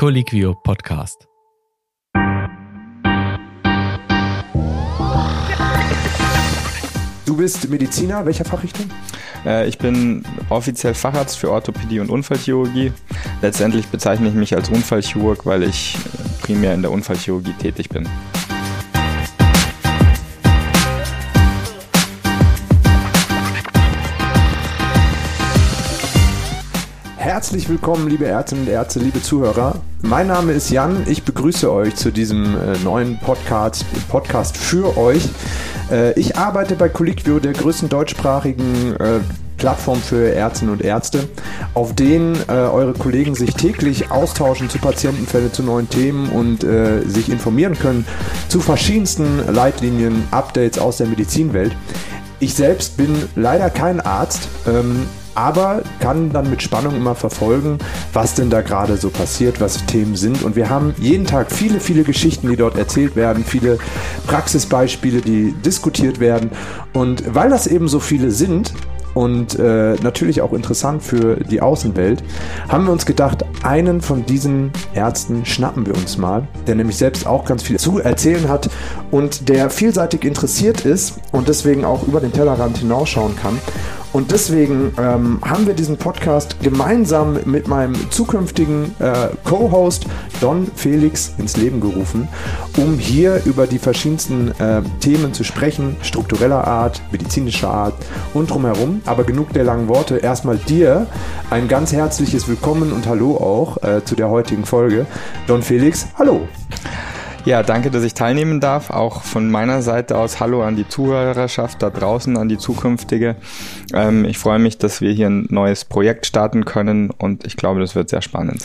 Colliquio Podcast. Du bist Mediziner, welcher Fachrichtung? Äh, ich bin offiziell Facharzt für Orthopädie und Unfallchirurgie. Letztendlich bezeichne ich mich als Unfallchirurg, weil ich primär in der Unfallchirurgie tätig bin. Herzlich willkommen, liebe Ärztinnen und Ärzte, liebe Zuhörer. Mein Name ist Jan. Ich begrüße euch zu diesem äh, neuen Podcast, Podcast für euch. Äh, ich arbeite bei Colliquio, der größten deutschsprachigen äh, Plattform für Ärztinnen und Ärzte, auf denen eure Kollegen sich täglich austauschen zu Patientenfällen, zu neuen Themen und sich informieren können zu verschiedensten Leitlinien, Updates aus der Medizinwelt. Ich selbst bin leider kein Arzt, ähm, aber kann dann mit Spannung immer verfolgen, was denn da gerade so passiert, was Themen sind. Und wir haben jeden Tag viele, viele Geschichten, die dort erzählt werden, viele Praxisbeispiele, die diskutiert werden. Und weil das eben so viele sind, und äh, natürlich auch interessant für die Außenwelt, haben wir uns gedacht, einen von diesen Ärzten schnappen wir uns mal, der nämlich selbst auch ganz viel zu erzählen hat und der vielseitig interessiert ist und deswegen auch über den Tellerrand hinausschauen kann. Und deswegen ähm, haben wir diesen Podcast gemeinsam mit meinem zukünftigen äh, Co-Host Don Felix ins Leben gerufen, um hier über die verschiedensten äh, Themen zu sprechen, struktureller Art, medizinischer Art und drumherum. Aber genug der langen Worte. Erstmal dir ein ganz herzliches Willkommen und Hallo auch äh, zu der heutigen Folge. Don Felix, hallo. Ja, danke, dass ich teilnehmen darf. Auch von meiner Seite aus Hallo an die Zuhörerschaft da draußen, an die zukünftige. Ähm, ich freue mich, dass wir hier ein neues Projekt starten können und ich glaube, das wird sehr spannend.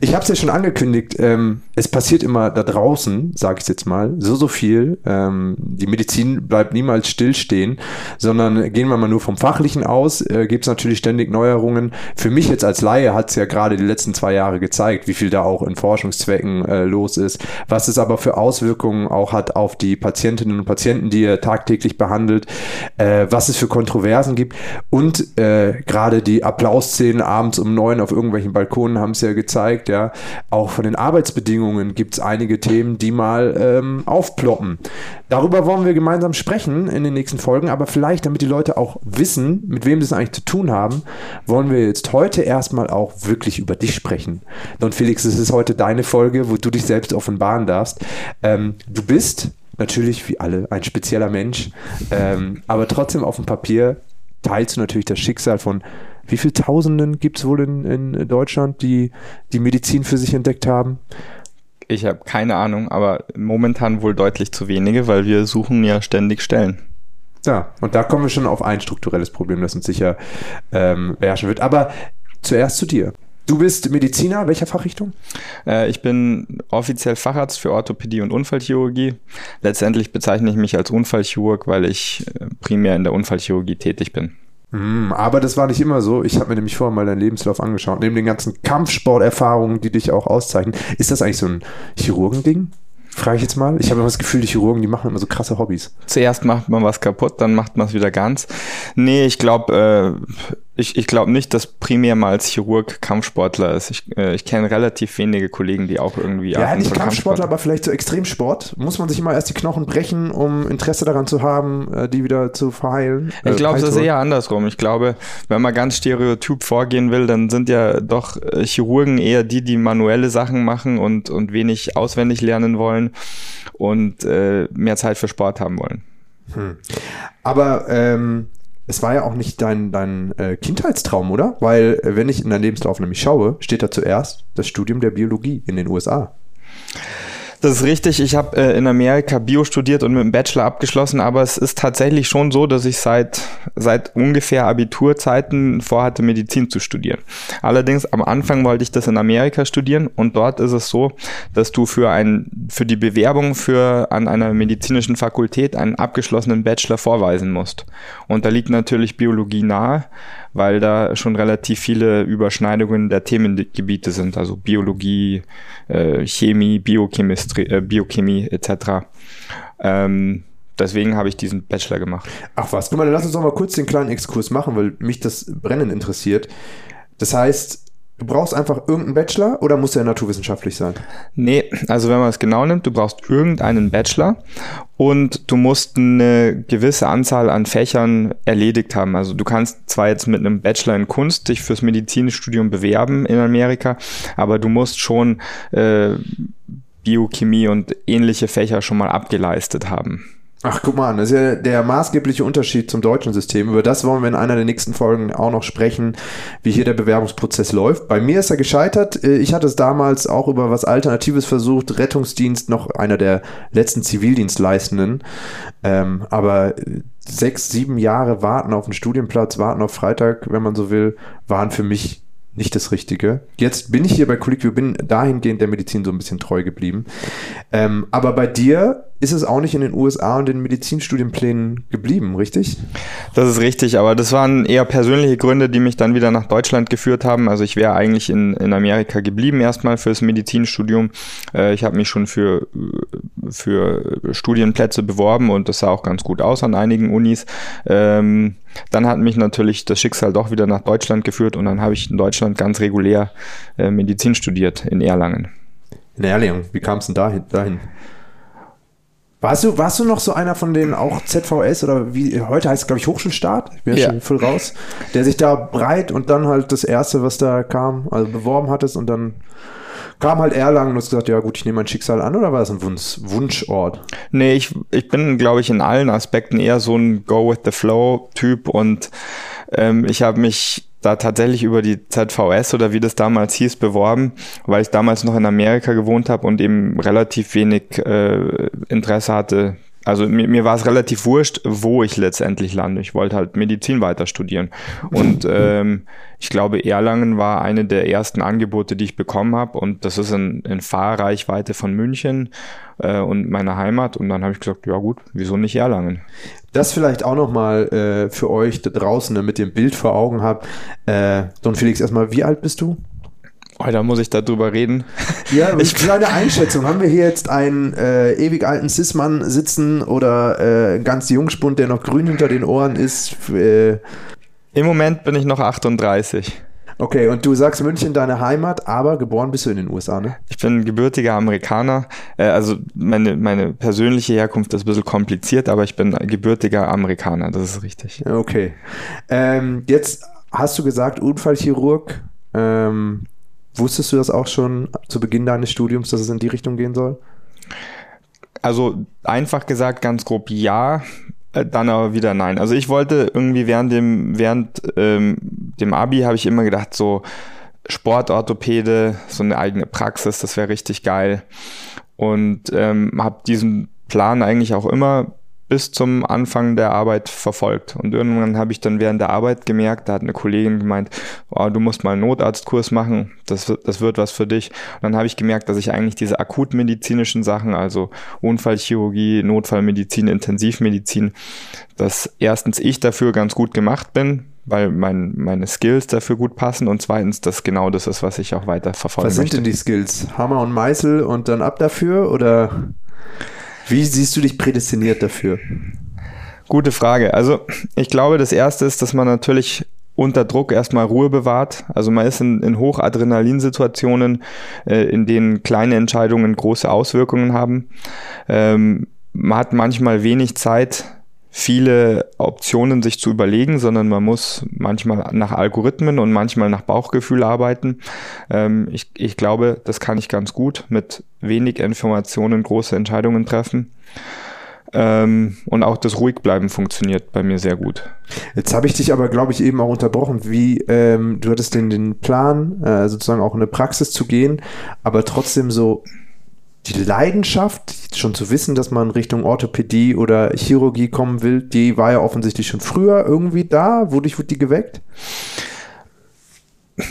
Ich habe es ja schon angekündigt, ähm, es passiert immer da draußen, sage ich jetzt mal, so, so viel. Ähm, die Medizin bleibt niemals stillstehen, sondern gehen wir mal nur vom Fachlichen aus, äh, gibt es natürlich ständig Neuerungen. Für mich jetzt als Laie hat es ja gerade die letzten zwei Jahre gezeigt, wie viel da auch in Forschungszwecken äh, los ist, was es aber für Auswirkungen auch hat auf die Patientinnen und Patienten, die ihr tagtäglich behandelt, äh, was es für Kontroversen gibt und äh, gerade die Applausszenen abends um neun auf irgendwelchen Balkonen haben es ja gezeigt, ja, auch von den Arbeitsbedingungen gibt es einige Themen, die mal ähm, aufploppen. Darüber wollen wir gemeinsam sprechen in den nächsten Folgen, aber vielleicht, damit die Leute auch wissen, mit wem sie es eigentlich zu tun haben, wollen wir jetzt heute erstmal auch wirklich über dich sprechen. Don Felix, es ist heute deine Folge, wo du dich selbst offenbaren darfst. Ähm, du bist natürlich wie alle ein spezieller Mensch, ähm, aber trotzdem auf dem Papier teilst du natürlich das Schicksal von wie viele Tausenden gibt es wohl in, in Deutschland, die die Medizin für sich entdeckt haben? Ich habe keine Ahnung, aber momentan wohl deutlich zu wenige, weil wir suchen ja ständig Stellen. Ja, und da kommen wir schon auf ein strukturelles Problem, das uns sicher ähm, beherrschen wird. Aber zuerst zu dir. Du bist Mediziner, welcher Fachrichtung? Äh, ich bin offiziell Facharzt für Orthopädie und Unfallchirurgie. Letztendlich bezeichne ich mich als Unfallchirurg, weil ich äh, primär in der Unfallchirurgie tätig bin. Hm, aber das war nicht immer so. Ich habe mir nämlich vorher mal deinen Lebenslauf angeschaut. Neben den ganzen Kampfsporterfahrungen, die dich auch auszeichnen, ist das eigentlich so ein Chirurgending? Frage ich jetzt mal. Ich habe immer das Gefühl, die Chirurgen, die machen immer so krasse Hobbys. Zuerst macht man was kaputt, dann macht man es wieder ganz. Nee, ich glaube, äh, ich, ich glaube nicht, dass primär mal als Chirurg Kampfsportler ist. Ich, äh, ich kenne relativ wenige Kollegen, die auch irgendwie. Ja, nicht Kampfsportler, aber vielleicht so Extremsport. Muss man sich immer erst die Knochen brechen, um Interesse daran zu haben, äh, die wieder zu verheilen? Ich äh, glaube, es ist eher andersrum. Ich glaube, wenn man ganz stereotyp vorgehen will, dann sind ja doch äh, Chirurgen eher die, die manuelle Sachen machen und, und wenig auswendig lernen wollen und äh, mehr Zeit für Sport haben wollen. Hm. Aber ähm, es war ja auch nicht dein, dein äh, Kindheitstraum, oder? Weil, äh, wenn ich in dein Lebenslauf nämlich schaue, steht da zuerst das Studium der Biologie in den USA. Das ist richtig. Ich habe äh, in Amerika Bio studiert und mit dem Bachelor abgeschlossen, aber es ist tatsächlich schon so, dass ich seit, seit ungefähr Abiturzeiten vorhatte, Medizin zu studieren. Allerdings am Anfang wollte ich das in Amerika studieren und dort ist es so, dass du für, ein, für die Bewerbung für an einer medizinischen Fakultät einen abgeschlossenen Bachelor vorweisen musst. Und da liegt natürlich Biologie nahe weil da schon relativ viele Überschneidungen der Themengebiete sind, also Biologie, äh, Chemie, Biochemistrie, äh, Biochemie etc. Ähm, deswegen habe ich diesen Bachelor gemacht. Ach was, guck mal, lass uns doch mal kurz den kleinen Exkurs machen, weil mich das brennend interessiert. Das heißt, Du brauchst einfach irgendeinen Bachelor oder muss der naturwissenschaftlich sein? Nee, also wenn man es genau nimmt, du brauchst irgendeinen Bachelor und du musst eine gewisse Anzahl an Fächern erledigt haben. Also du kannst zwar jetzt mit einem Bachelor in Kunst dich fürs Medizinstudium bewerben in Amerika, aber du musst schon äh, Biochemie und ähnliche Fächer schon mal abgeleistet haben. Ach, guck mal das ist ja der maßgebliche Unterschied zum deutschen System. Über das wollen wir in einer der nächsten Folgen auch noch sprechen, wie hier der Bewerbungsprozess läuft. Bei mir ist er gescheitert. Äh, ich hatte es damals auch über was Alternatives versucht, Rettungsdienst, noch einer der letzten Zivildienstleistenden. Ähm, aber sechs, sieben Jahre warten auf einen Studienplatz, warten auf Freitag, wenn man so will, waren für mich nicht das Richtige. Jetzt bin ich hier bei Colliquio, bin dahingehend der Medizin so ein bisschen treu geblieben. Ähm, aber bei dir ist es auch nicht in den USA und den Medizinstudienplänen geblieben, richtig? Das ist richtig, aber das waren eher persönliche Gründe, die mich dann wieder nach Deutschland geführt haben. Also ich wäre eigentlich in, in Amerika geblieben erstmal fürs Medizinstudium. Äh, ich habe mich schon für, für Studienplätze beworben und das sah auch ganz gut aus an einigen Unis. Ähm, dann hat mich natürlich das Schicksal doch wieder nach Deutschland geführt und dann habe ich in Deutschland ganz regulär äh, Medizin studiert in Erlangen. In Erlangen, wie kam es denn dahin? dahin? Warst du, warst du noch so einer von denen auch ZVS oder wie heute heißt es, glaube ich, Hochschulstart? Ich bin ja schon voll raus. Der sich da breit und dann halt das erste, was da kam, also beworben hattest und dann kam halt Erlangen und hast gesagt, ja gut, ich nehme mein Schicksal an oder war das ein Wunsch, Wunschort? Nee, ich, ich bin, glaube ich, in allen Aspekten eher so ein Go with the Flow-Typ und ähm, ich habe mich da tatsächlich über die ZVS oder wie das damals hieß beworben, weil ich damals noch in Amerika gewohnt habe und eben relativ wenig äh, Interesse hatte. Also mir, mir war es relativ wurscht, wo ich letztendlich lande. Ich wollte halt Medizin weiter studieren. Und ähm, ich glaube, Erlangen war eine der ersten Angebote, die ich bekommen habe. Und das ist in, in Fahrreichweite von München äh, und meiner Heimat. Und dann habe ich gesagt, ja gut, wieso nicht Erlangen? Das vielleicht auch nochmal äh, für euch da draußen, damit ihr ein Bild vor Augen habt. Äh, Don Felix, erstmal, wie alt bist du? Oh, da muss ich darüber reden. Ja, ich kleine Einschätzung. Haben wir hier jetzt einen äh, ewig alten Cis-Mann sitzen oder äh, ganz Jungspund, der noch grün hinter den Ohren ist? Äh, Im Moment bin ich noch 38. Okay, und du sagst München deine Heimat, aber geboren bist du in den USA, ne? Ich bin gebürtiger Amerikaner. Äh, also meine, meine persönliche Herkunft ist ein bisschen kompliziert, aber ich bin gebürtiger Amerikaner, das ist richtig. Okay. Ähm, jetzt hast du gesagt, Unfallchirurg. Ähm, wusstest du das auch schon zu Beginn deines Studiums, dass es in die Richtung gehen soll? Also einfach gesagt, ganz grob ja. Äh, dann aber wieder nein. Also ich wollte irgendwie während dem, während ähm, dem Abi habe ich immer gedacht, so Sportorthopäde, so eine eigene Praxis, das wäre richtig geil. Und ähm, habe diesen Plan eigentlich auch immer bis zum Anfang der Arbeit verfolgt. Und irgendwann habe ich dann während der Arbeit gemerkt, da hat eine Kollegin gemeint, oh, du musst mal einen Notarztkurs machen, das, das wird was für dich. Und dann habe ich gemerkt, dass ich eigentlich diese akutmedizinischen Sachen, also Unfallchirurgie, Notfallmedizin, Intensivmedizin, dass erstens ich dafür ganz gut gemacht bin, weil mein, meine Skills dafür gut passen und zweitens, dass genau das ist, was ich auch weiter verfolgen Was sind möchte. denn die Skills? Hammer und Meißel und dann ab dafür oder wie siehst du dich prädestiniert dafür? Gute Frage. Also ich glaube, das Erste ist, dass man natürlich unter Druck erstmal Ruhe bewahrt. Also man ist in, in Hochadrenalinsituationen, äh, in denen kleine Entscheidungen große Auswirkungen haben. Ähm, man hat manchmal wenig Zeit, viele Optionen sich zu überlegen, sondern man muss manchmal nach Algorithmen und manchmal nach Bauchgefühl arbeiten. Ähm, ich, ich glaube, das kann ich ganz gut mit wenig Informationen große Entscheidungen treffen. Ähm, und auch das Ruhigbleiben funktioniert bei mir sehr gut. Jetzt habe ich dich aber, glaube ich, eben auch unterbrochen. Wie ähm, du hattest den, den Plan, äh, sozusagen auch in eine Praxis zu gehen, aber trotzdem so die Leidenschaft, schon zu wissen, dass man Richtung Orthopädie oder Chirurgie kommen will, die war ja offensichtlich schon früher irgendwie da. Wodurch wurde die geweckt?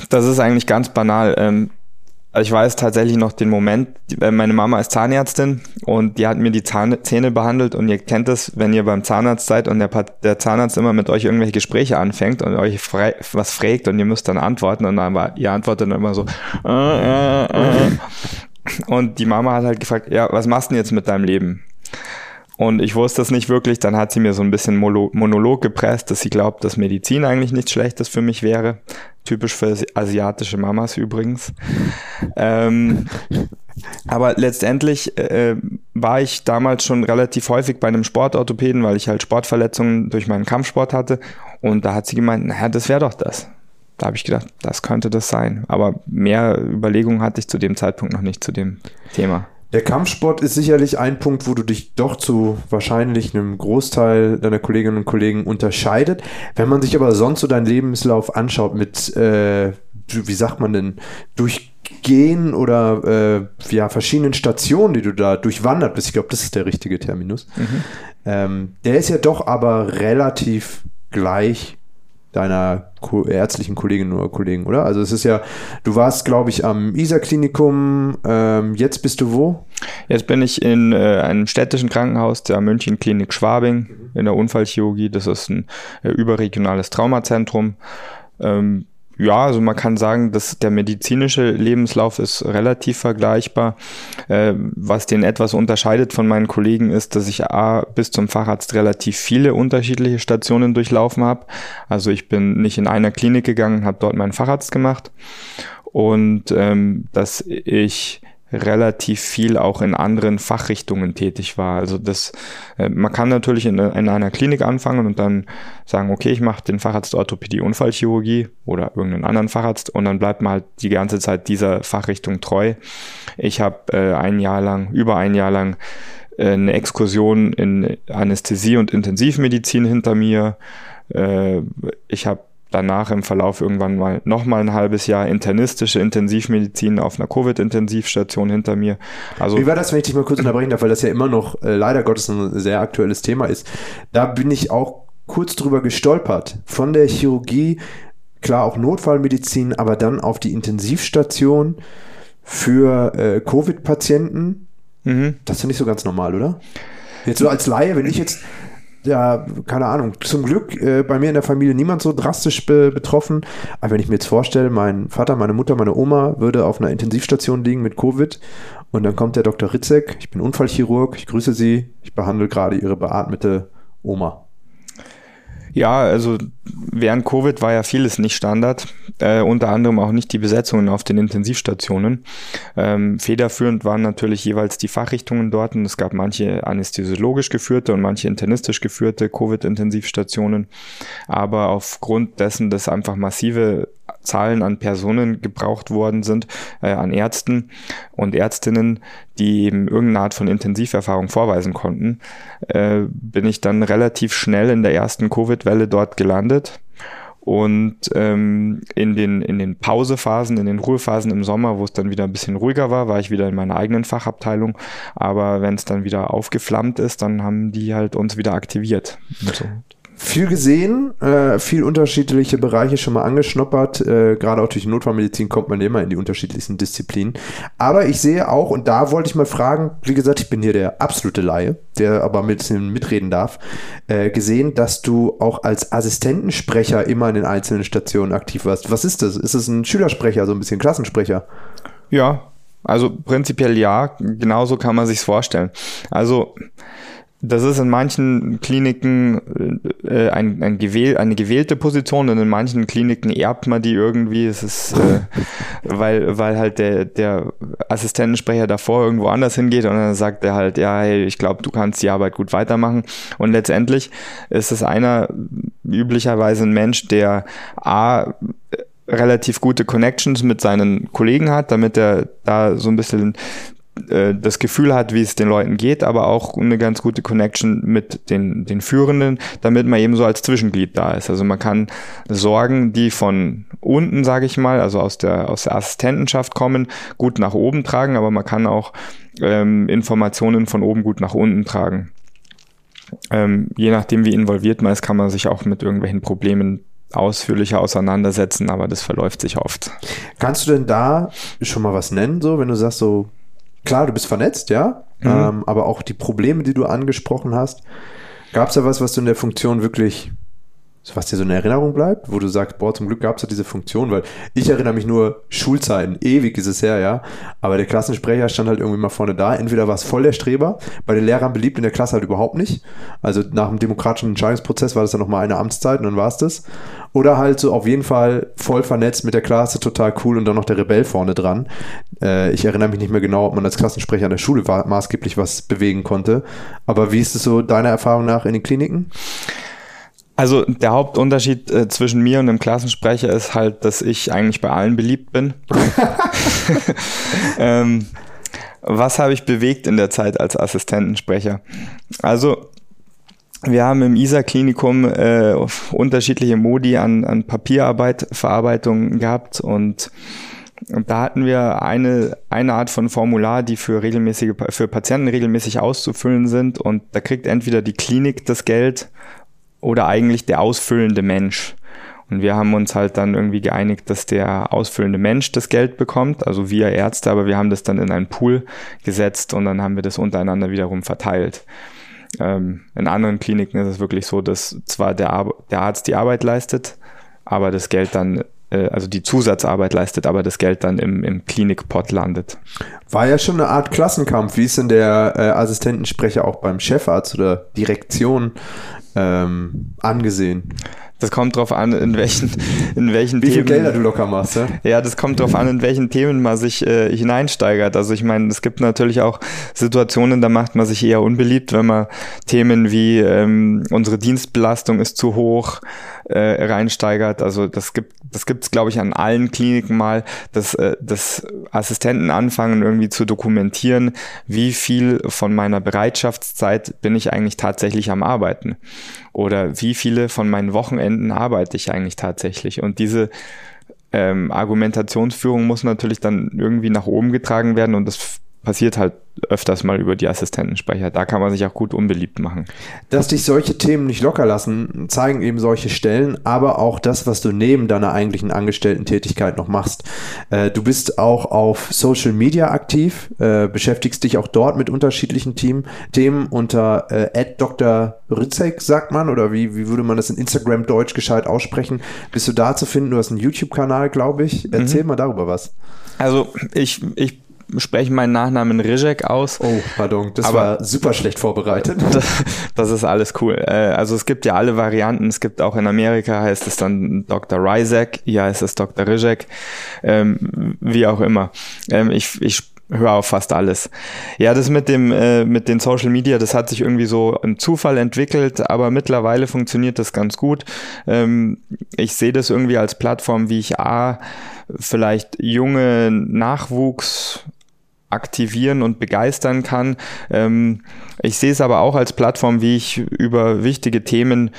Das ist eigentlich ganz banal. Ähm, ich weiß tatsächlich noch den Moment, äh, meine Mama ist Zahnärztin und die hat mir die Zähne behandelt und ihr kennt es, wenn ihr beim Zahnarzt seid und der, Zahnarzt immer mit euch irgendwelche Gespräche anfängt und euch was fragt und ihr müsst dann antworten und dann war ihr antwortet dann immer so äh, äh, äh. Und die Mama hat halt gefragt, ja, was machst du denn jetzt mit deinem Leben? Und ich wusste es nicht wirklich. Dann hat sie mir so ein bisschen Monolog gepresst, dass sie glaubt, dass Medizin eigentlich nichts Schlechtes für mich wäre. Typisch für asiatische Mamas übrigens. ähm, aber letztendlich äh, war ich damals schon relativ häufig bei einem Sportorthopäden, weil ich halt Sportverletzungen durch meinen Kampfsport hatte. Und da hat sie gemeint, naja, das wäre doch das. Da habe ich gedacht, das könnte das sein. Aber mehr Überlegungen hatte ich zu dem Zeitpunkt noch nicht zu dem Thema. Der Kampfsport ist sicherlich ein Punkt, wo du dich doch zu wahrscheinlich einem Großteil deiner Kolleginnen und Kollegen unterscheidet. Wenn man sich aber sonst so deinen Lebenslauf anschaut mit, äh, wie sagt man denn, durchgehen oder äh, ja, verschiedenen Stationen, die du da durchwandert bist, ich glaube, das ist der richtige Terminus, mhm. ähm, der ist ja doch aber relativ gleich deiner ärztlichen Kolleginnen oder Kollegen, oder? Also es ist ja, du warst, glaube ich, am ISA-Klinikum, ähm, jetzt bist du wo? Jetzt bin ich in äh, einem städtischen Krankenhaus, der München Klinik Schwabing, mhm. in der Unfallchirurgie. Das ist ein äh, überregionales Traumazentrum. Ähm, ja, also man kann sagen, dass der medizinische Lebenslauf ist relativ vergleichbar. Äh, was den etwas unterscheidet von meinen Kollegen ist, dass ich A, bis zum Facharzt relativ viele unterschiedliche Stationen durchlaufen habe. Also ich bin nicht in einer Klinik gegangen, habe dort meinen Facharzt gemacht und ähm, dass ich relativ viel auch in anderen Fachrichtungen tätig war. Also das, äh, man kann natürlich in, in einer Klinik anfangen und dann sagen, okay, ich mache den Facharzt Orthopädie Unfallchirurgie oder irgendeinen anderen Facharzt und dann bleibt man halt die ganze Zeit dieser Fachrichtung treu. Ich habe äh, ein Jahr lang, über ein Jahr lang äh, eine Exkursion in Anästhesie und Intensivmedizin hinter mir. Äh, ich habe danach im Verlauf irgendwann mal nochmal ein halbes Jahr internistische Intensivmedizin auf einer Covid-Intensivstation hinter mir. Also Wie war das, wenn ich dich mal kurz unterbrechen darf, weil das ja immer noch äh, leider Gottes ein sehr aktuelles Thema ist. Da bin ich auch kurz drüber gestolpert. Von der Chirurgie, klar auch Notfallmedizin, aber dann auf die Intensivstation für äh, Covid-Patienten. Mhm. Das ist ja nicht so ganz normal, oder? Jetzt so als Laie, wenn ich jetzt ja, keine Ahnung, zum Glück äh, bei mir in der Familie niemand so drastisch be betroffen. Aber wenn ich mir jetzt vorstelle, mein Vater, meine Mutter, meine Oma würde auf einer Intensivstation liegen mit Covid und dann kommt der Dr. Ritzek, ich bin Unfallchirurg, ich grüße Sie, ich behandle gerade Ihre beatmete Oma. Ja, also während Covid war ja vieles nicht Standard, äh, unter anderem auch nicht die Besetzungen auf den Intensivstationen. Ähm, federführend waren natürlich jeweils die Fachrichtungen dort und es gab manche anästhesiologisch geführte und manche internistisch geführte Covid-Intensivstationen. Aber aufgrund dessen, dass einfach massive Zahlen an Personen gebraucht worden sind, äh, an Ärzten und Ärztinnen, die eben irgendeine Art von Intensiverfahrung vorweisen konnten, äh, bin ich dann relativ schnell in der ersten Covid-Welle dort gelandet. Und ähm, in, den, in den Pausephasen, in den Ruhephasen im Sommer, wo es dann wieder ein bisschen ruhiger war, war ich wieder in meiner eigenen Fachabteilung. Aber wenn es dann wieder aufgeflammt ist, dann haben die halt uns wieder aktiviert. So viel gesehen, äh, viel unterschiedliche Bereiche schon mal angeschnuppert. Äh, Gerade auch durch Notfallmedizin kommt man immer in die unterschiedlichsten Disziplinen. Aber ich sehe auch, und da wollte ich mal fragen, wie gesagt, ich bin hier der absolute Laie, der aber mit mitreden darf, äh, gesehen, dass du auch als Assistentensprecher immer in den einzelnen Stationen aktiv warst. Was ist das? Ist es ein Schülersprecher, so ein bisschen Klassensprecher? Ja, also prinzipiell ja, genauso kann man sich's vorstellen. Also das ist in manchen Kliniken äh, ein, ein gewähl, eine gewählte Position und in manchen Kliniken erbt man die irgendwie. Es ist, äh, weil, weil halt der, der Assistentensprecher davor irgendwo anders hingeht und dann sagt er halt, ja, hey, ich glaube, du kannst die Arbeit gut weitermachen. Und letztendlich ist es einer üblicherweise ein Mensch, der A relativ gute Connections mit seinen Kollegen hat, damit er da so ein bisschen äh, das Gefühl hat, wie es den Leuten geht, aber auch eine ganz gute Connection mit den, den Führenden, damit man eben so als Zwischenglied da ist. Also man kann Sorgen, die von unten, sage ich mal, also aus der, aus der Assistentenschaft kommen, gut nach oben tragen, aber man kann auch ähm, Informationen von oben gut nach unten tragen. Ähm, je nachdem, wie involviert man ist, kann man sich auch mit irgendwelchen Problemen ausführlicher auseinandersetzen, aber das verläuft sich oft. Kannst du denn da schon mal was nennen, so, wenn du sagst, so klar, du bist vernetzt, ja, mhm. ähm, aber auch die Probleme, die du angesprochen hast. Gab es da was, was du in der Funktion wirklich was dir so in Erinnerung bleibt, wo du sagst, boah, zum Glück gab es ja diese Funktion, weil ich erinnere mich nur Schulzeiten, ewig ist es her, ja, aber der Klassensprecher stand halt irgendwie mal vorne da, entweder war es voll der Streber, bei den Lehrern beliebt, in der Klasse halt überhaupt nicht, also nach dem demokratischen Entscheidungsprozess war das dann nochmal eine Amtszeit und dann war es das, oder halt so auf jeden Fall voll vernetzt mit der Klasse, total cool und dann noch der Rebell vorne dran. Äh, ich erinnere mich nicht mehr genau, ob man als Klassensprecher an der Schule maßgeblich was bewegen konnte, aber wie ist es so deiner Erfahrung nach in den Kliniken? Also der Hauptunterschied äh, zwischen mir und dem Klassensprecher ist halt, dass ich eigentlich bei allen beliebt bin. ähm, was habe ich bewegt in der Zeit als Assistentensprecher? Also wir haben im ISA-Klinikum äh, unterschiedliche Modi an, an Papierarbeit, Verarbeitung gehabt und da hatten wir eine, eine Art von Formular, die für regelmäßige, für Patienten regelmäßig auszufüllen sind und da kriegt entweder die Klinik das Geld oder eigentlich der ausfüllende Mensch. Und wir haben uns halt dann irgendwie geeinigt, dass der ausfüllende Mensch das Geld bekommt, also wir Ärzte, aber wir haben das dann in einen Pool gesetzt und dann haben wir das untereinander wiederum verteilt. Ähm, in anderen Kliniken ist es wirklich so, dass zwar der, Ar der Arzt die Arbeit leistet, aber das Geld dann äh, also die Zusatzarbeit leistet, aber das Geld dann im, im Klinikpot landet. War ja schon eine Art Klassenkampf. Wie ist denn der äh, Assistentensprecher auch beim Chefarzt oder Direktion ähm, angesehen? Das kommt drauf an, in welchen, in welchen Wie Themen. Wie Gelder du locker machst, ja? Ja, das kommt drauf an, in welchen Themen man sich äh, hineinsteigert. Also ich meine, es gibt natürlich auch Situationen, da macht man sich eher unbeliebt, wenn man Themen wie ähm, unsere Dienstbelastung ist zu hoch äh, reinsteigert. Also das gibt das gibt's glaube ich an allen Kliniken mal, dass, äh, dass Assistenten anfangen irgendwie zu dokumentieren, wie viel von meiner Bereitschaftszeit bin ich eigentlich tatsächlich am Arbeiten oder wie viele von meinen Wochenenden arbeite ich eigentlich tatsächlich und diese ähm, Argumentationsführung muss natürlich dann irgendwie nach oben getragen werden und das passiert halt öfters mal über die Assistentensprecher. Da kann man sich auch gut unbeliebt machen. Dass dich solche Themen nicht locker lassen, zeigen eben solche Stellen, aber auch das, was du neben deiner eigentlichen Angestellten-Tätigkeit noch machst. Äh, du bist auch auf Social Media aktiv, äh, beschäftigst dich auch dort mit unterschiedlichen Team, Themen unter äh, Dr. Ritzek, sagt man, oder wie, wie würde man das in Instagram deutsch gescheit aussprechen? Bist du da zu finden? Du hast einen YouTube-Kanal, glaube ich. Erzähl mhm. mal darüber was. Also ich, ich sprechen meinen Nachnamen Rizek aus. Oh, pardon, das Aber war super schlecht vorbereitet. Das, das, ist alles cool. Äh, also es gibt ja alle Varianten. Es gibt auch in Amerika heißt es dann Dr. Rizek, hier heißt es Dr. Rizek, ähm, wie auch immer. Ähm, ich, ich höre auf fast alles. Ja, das mit dem äh, mit den Social Media, das hat sich irgendwie so im Zufall entwickelt, aber mittlerweile funktioniert das ganz gut. Ähm, ich sehe das irgendwie als Plattform, wie ich a vielleicht junge Nachwuchs aktivieren und begeistern kann. Ähm, ich sehe es aber auch als Plattform, wie ich über wichtige Themen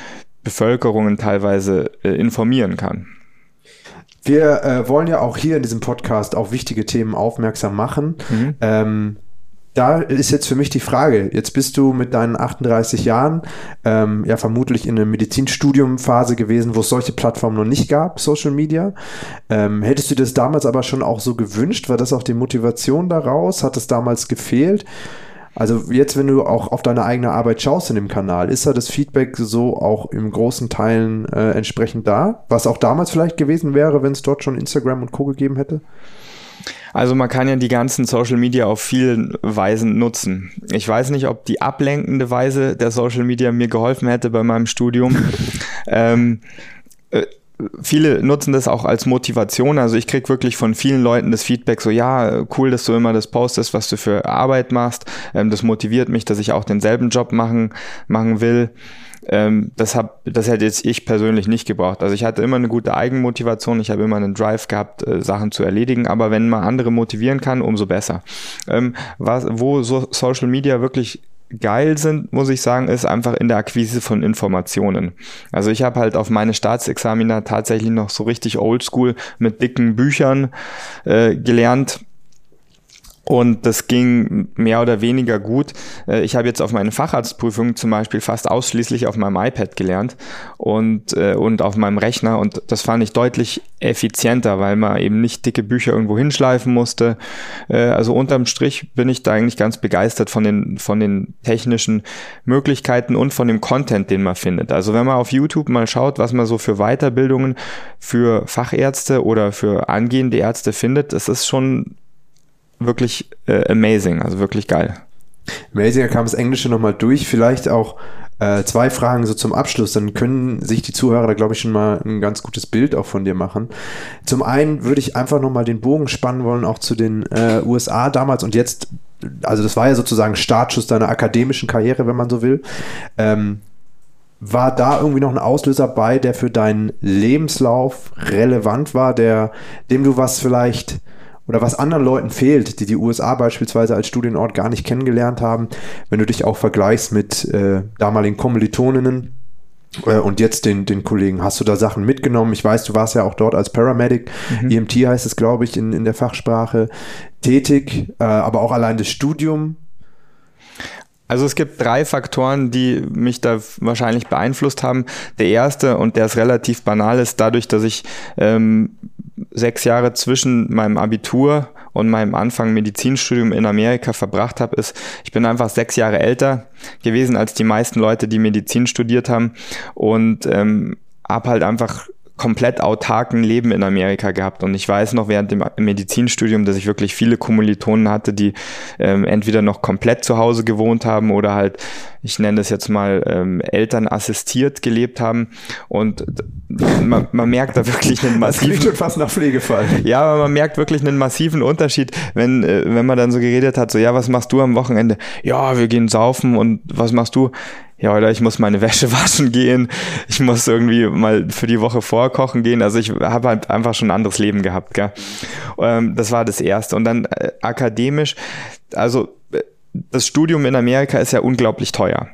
Bevölkerungen teilweise äh, informieren kann. Wir äh, wollen ja auch hier in diesem Podcast auf wichtige Themen aufmerksam machen. Mhm. Ähm, da ist jetzt für mich die Frage, jetzt bist du mit deinen 38 Jahren ähm, ja vermutlich in einer Medizinstudiumphase gewesen, wo es solche Plattformen noch nicht gab, Social Media. Ähm, hättest du das damals aber schon auch so gewünscht? War das auch die Motivation daraus? Hat es damals gefehlt? Also jetzt, wenn du auch auf deine eigene Arbeit schaust in dem Kanal, ist da das Feedback so auch im großen Teilen äh, entsprechend da? Was auch damals vielleicht gewesen wäre, wenn es dort schon Instagram und Co. gegeben hätte? Also man kann ja die ganzen Social Media auf vielen Weisen nutzen. Ich weiß nicht, ob die ablenkende Weise der Social Media mir geholfen hätte bei meinem Studium. ähm, äh, viele nutzen das auch als Motivation. Also ich krieg wirklich von vielen Leuten das Feedback so, ja, cool, dass du immer das postest, was du für Arbeit machst. Ähm, das motiviert mich, dass ich auch denselben Job machen, machen will. Ähm, das, hab, das hätte jetzt ich persönlich nicht gebraucht. Also ich hatte immer eine gute Eigenmotivation, ich habe immer einen Drive gehabt, äh, Sachen zu erledigen, aber wenn man andere motivieren kann, umso besser. Ähm, was, wo so Social Media wirklich geil sind, muss ich sagen, ist einfach in der Akquise von Informationen. Also ich habe halt auf meine Staatsexamina tatsächlich noch so richtig oldschool mit dicken Büchern äh, gelernt Und das ging mehr oder weniger gut. Äh, ich habe jetzt auf meinen Facharztprüfungen zum Beispiel fast ausschließlich auf meinem iPad gelernt und, äh, und auf meinem Rechner. Und das fand ich deutlich effizienter, weil man eben nicht dicke Bücher irgendwo hinschleifen musste. Äh, also unterm Strich bin ich da eigentlich ganz begeistert von den, von den technischen Möglichkeiten und von dem Content, den man findet. Also wenn man auf YouTube mal schaut, was man so für Weiterbildungen für Fachärzte oder für angehende Ärzte findet, das ist schon wirklich äh, amazing, also wirklich geil. Amazing, da kam das Englische nochmal durch. Vielleicht auch äh, zwei Fragen so zum Abschluss. Dann können sich die Zuhörer da, glaube ich, schon mal ein ganz gutes Bild auch von dir machen. Zum einen würde ich einfach nochmal den Bogen spannen wollen, auch zu den äh, USA damals und jetzt. Also, das war ja sozusagen Startschuss deiner akademischen Karriere, wenn man so will. Ähm, war da irgendwie noch ein Auslöser bei, der für deinen Lebenslauf relevant war, der, dem du was vielleicht oder was anderen Leuten fehlt, die die USA beispielsweise als Studienort gar nicht kennengelernt haben, wenn du dich auch vergleichst mit äh, damaligen Kommilitoninnen äh, und jetzt den, den Kollegen, hast du da Sachen mitgenommen? Ich weiß, du warst ja auch dort als Paramedic, mhm. EMT heißt es, glaube ich, in, in der Fachsprache, tätig, äh, aber auch allein das Studium also es gibt drei Faktoren, die mich da wahrscheinlich beeinflusst haben. Der erste, und der ist relativ banal, ist dadurch, dass ich ähm, sechs Jahre zwischen meinem Abitur und meinem Anfang Medizinstudium in Amerika verbracht habe, ist, ich bin einfach sechs Jahre älter gewesen als die meisten Leute, die Medizin studiert haben und ähm, habe halt einfach komplett autarken Leben in Amerika gehabt. Und ich weiß noch während dem Medizinstudium, dass ich wirklich viele Kommilitonen hatte, die ähm, entweder noch komplett zu Hause gewohnt haben oder halt, ich nenne das jetzt mal, ähm, Eltern assistiert gelebt haben. Und man, man merkt da wirklich einen massiven... Das schon fast nach Pflegefall. Ja, aber man merkt wirklich einen massiven Unterschied, wenn, äh, wenn man dann so geredet hat, so, ja, was machst du am Wochenende? Ja, wir gehen saufen und was machst du? Ja, oder ich muss meine Wäsche waschen gehen, ich muss irgendwie mal für die Woche vorkochen gehen. Also ich habe halt einfach schon ein anderes Leben gehabt. Gell? Ähm, das war das Erste. Und dann äh, akademisch, also äh, das Studium in Amerika ist ja unglaublich teuer.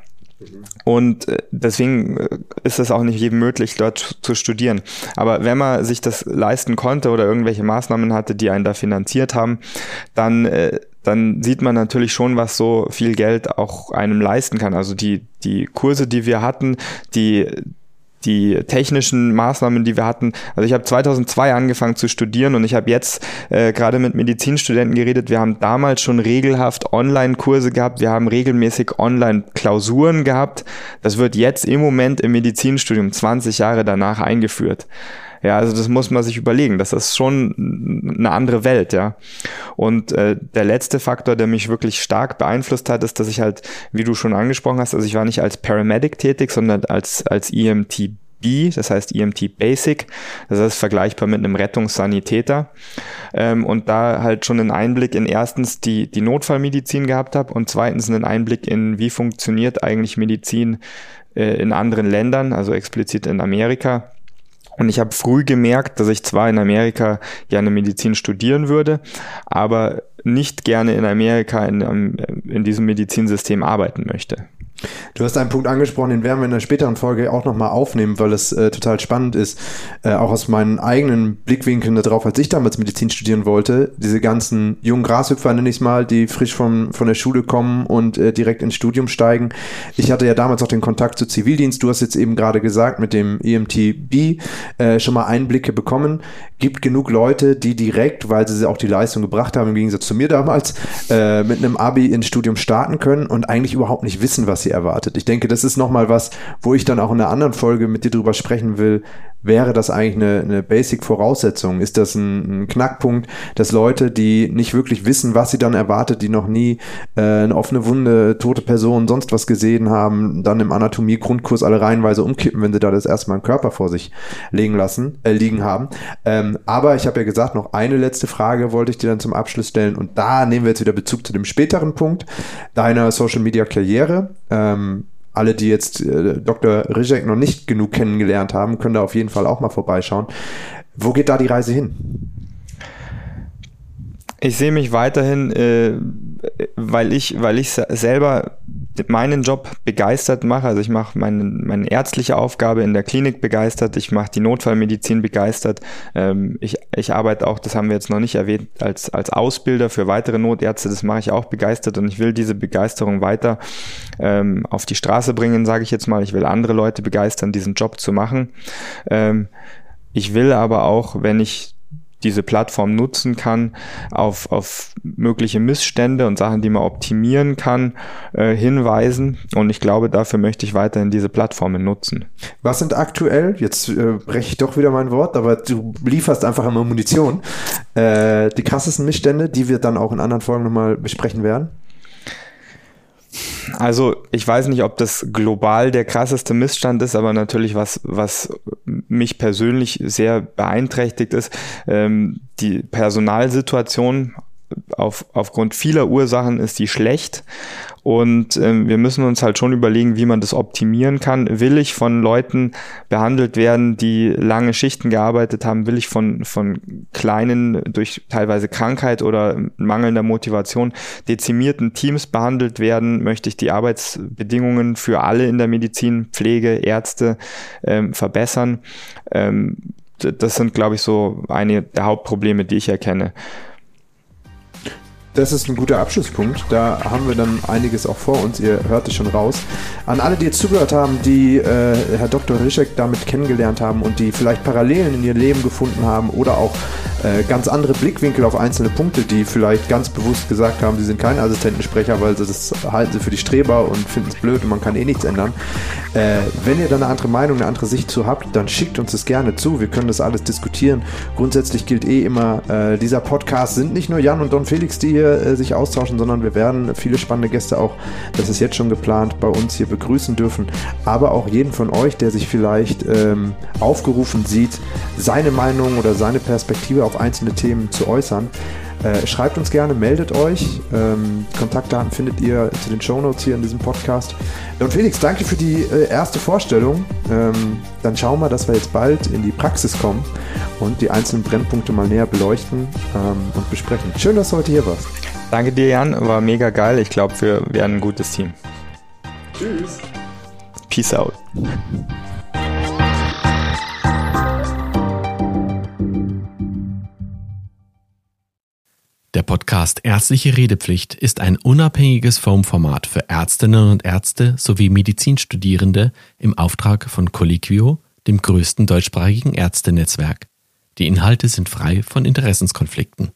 Und äh, deswegen äh, ist es auch nicht jedem möglich, dort zu studieren. Aber wenn man sich das leisten konnte oder irgendwelche Maßnahmen hatte, die einen da finanziert haben, dann dann sieht man natürlich schon, was so viel Geld auch einem leisten kann. Also die, die Kurse, die wir hatten, die, die technischen Maßnahmen, die wir hatten. Also ich habe 2002 angefangen zu studieren und ich habe jetzt äh, gerade mit Medizinstudenten geredet. Wir haben damals schon regelhaft Online-Kurse gehabt. Wir haben regelmäßig Online-Klausuren gehabt. Das wird jetzt im Moment im Medizinstudium 20 Jahre danach eingeführt. Ja, also das muss man sich überlegen. Das ist schon eine andere Welt, ja. Und äh, der letzte Faktor, der mich wirklich stark beeinflusst hat, ist, dass ich halt, wie du schon angesprochen hast, also ich war nicht als Paramedic tätig, sondern als, als EMT das heißt EMT Basic, das heißt vergleichbar mit einem Rettungssanitäter ähm, und da halt schon einen Einblick in erstens die, die Notfallmedizin gehabt habe und zweitens einen Einblick in, wie funktioniert eigentlich Medizin äh, in anderen Ländern, also explizit in Amerika und ich habe früh gemerkt, dass ich zwar in Amerika gerne Medizin studieren würde, aber nicht gerne in Amerika in, in diesem Medizinsystem arbeiten möchte. Du hast einen Punkt angesprochen, den werden wir in einer späteren Folge auch nochmal aufnehmen, weil es äh, total spannend ist, äh, auch aus meinen eigenen Blickwinkeln darauf, als ich damals Medizin studieren wollte. Diese ganzen jungen Grashüpfer, nenne ich es mal, die frisch von, von der Schule kommen und äh, direkt ins Studium steigen. Ich hatte ja damals auch den Kontakt zu Zivildienst. Du hast jetzt eben gerade gesagt, mit dem EMTB äh, schon mal Einblicke bekommen. Gibt genug Leute, die direkt, weil sie auch die Leistung gebracht haben, im Gegensatz zu mir damals, äh, mit einem Abi ins Studium starten können und eigentlich überhaupt nicht wissen, was sie erwartet. Ich denke, das ist nochmal was, wo ich dann auch in einer anderen Folge mit dir drüber sprechen will. Wäre das eigentlich eine, eine Basic-Voraussetzung? Ist das ein, ein, Knackpunkt, dass Leute, die nicht wirklich wissen, was sie dann erwartet, die noch nie äh, eine offene Wunde, tote Person, sonst was gesehen haben, dann im Anatomie-Grundkurs alle reihenweise umkippen, wenn sie da das erste Mal einen Körper vor sich legen lassen, äh, liegen haben. Ähm, aber ich habe ja gesagt, noch eine letzte Frage wollte ich dir dann zum Abschluss stellen und da nehmen wir jetzt wieder Bezug zu dem späteren Punkt deiner Social-Media-Karriere. Ähm, alle, die jetzt äh, Dr. Rizek noch nicht genug kennengelernt haben, können da auf jeden Fall auch mal vorbeischauen. Wo geht da die Reise hin? Ich sehe mich weiterhin, äh, weil ich, weil ich selber meinen Job begeistert mache. Also ich mache meine, meine ärztliche Aufgabe in der Klinik begeistert, ich mache die Notfallmedizin begeistert. Ähm, ich, ich arbeite auch, das haben wir jetzt noch nicht erwähnt, als, als Ausbilder für weitere Notärzte. Das mache ich auch begeistert und ich will diese Begeisterung weiter ähm, auf die Straße bringen, sage ich jetzt mal. Ich will andere Leute begeistern, diesen Job zu machen. Ähm, ich will aber auch, wenn ich diese Plattform nutzen kann, auf, auf mögliche Missstände und Sachen, die man optimieren kann, äh, hinweisen. Und ich glaube, dafür möchte ich weiterhin diese Plattformen nutzen. Was sind aktuell, jetzt äh, breche ich doch wieder mein Wort, aber du lieferst einfach immer Munition, äh, die krassesten Missstände, die wir dann auch in anderen Folgen nochmal besprechen werden? Also ich weiß nicht, ob das global der krasseste Missstand ist, aber natürlich was, was mich persönlich sehr beeinträchtigt ist, ähm, die Personalsituation auf, aufgrund vieler Ursachen ist die schlecht und ähm, wir müssen uns halt schon überlegen, wie man das optimieren kann. Will ich von Leuten behandelt werden, die lange Schichten gearbeitet haben? Will ich von, von kleinen, durch teilweise Krankheit oder mangelnder Motivation dezimierten Teams behandelt werden? Möchte ich die Arbeitsbedingungen für alle in der Medizin, Pflege, Ärzte ähm, verbessern? Ähm, das sind, glaube ich, so eine der Hauptprobleme, die ich erkenne. Das ist ein guter Abschlusspunkt. Da haben wir dann einiges auch vor uns. Ihr hört es schon raus. An alle, die jetzt zugehört haben, die äh, Herr Dr. Rischek damit kennengelernt haben und die vielleicht Parallelen in ihr Leben gefunden haben oder auch äh, ganz andere Blickwinkel auf einzelne Punkte, die vielleicht ganz bewusst gesagt haben, sie sind kein Assistentensprecher, weil sie das halten sie für die Streber und finden es blöd und man kann eh nichts ändern. Äh, wenn ihr da eine andere Meinung, eine andere Sicht zu habt, dann schickt uns das gerne zu. Wir können das alles diskutieren. Grundsätzlich gilt eh immer, äh, dieser Podcast sind nicht nur Jan und Don Felix, die hier äh, sich austauschen, sondern wir werden viele spannende Gäste auch, das ist jetzt schon geplant, bei uns hier begrüßen dürfen. Aber auch jeden von euch, der sich vielleicht ähm, aufgerufen sieht, seine Meinung oder seine Perspektive auf einzelne Themen zu äußern. Äh, schreibt uns gerne, meldet euch. Ähm, Kontaktdaten findet ihr zu den Shownotes hier in diesem Podcast. Und Felix, danke für die äh, erste Vorstellung. Ähm, dann schauen wir, dass wir jetzt bald in die Praxis kommen und die einzelnen Brennpunkte mal näher beleuchten ähm, und besprechen. Schön, dass du heute hier warst. Danke dir, Jan. War mega geil. Ich glaube, wir werden ein gutes Team. Tschüss. Peace out. Der Podcast Ärztliche Redepflicht ist ein unabhängiges Formformat für Ärztinnen und Ärzte sowie Medizinstudierende im Auftrag von Colliquio, dem größten deutschsprachigen Ärztenetzwerk. Die Inhalte sind frei von Interessenskonflikten.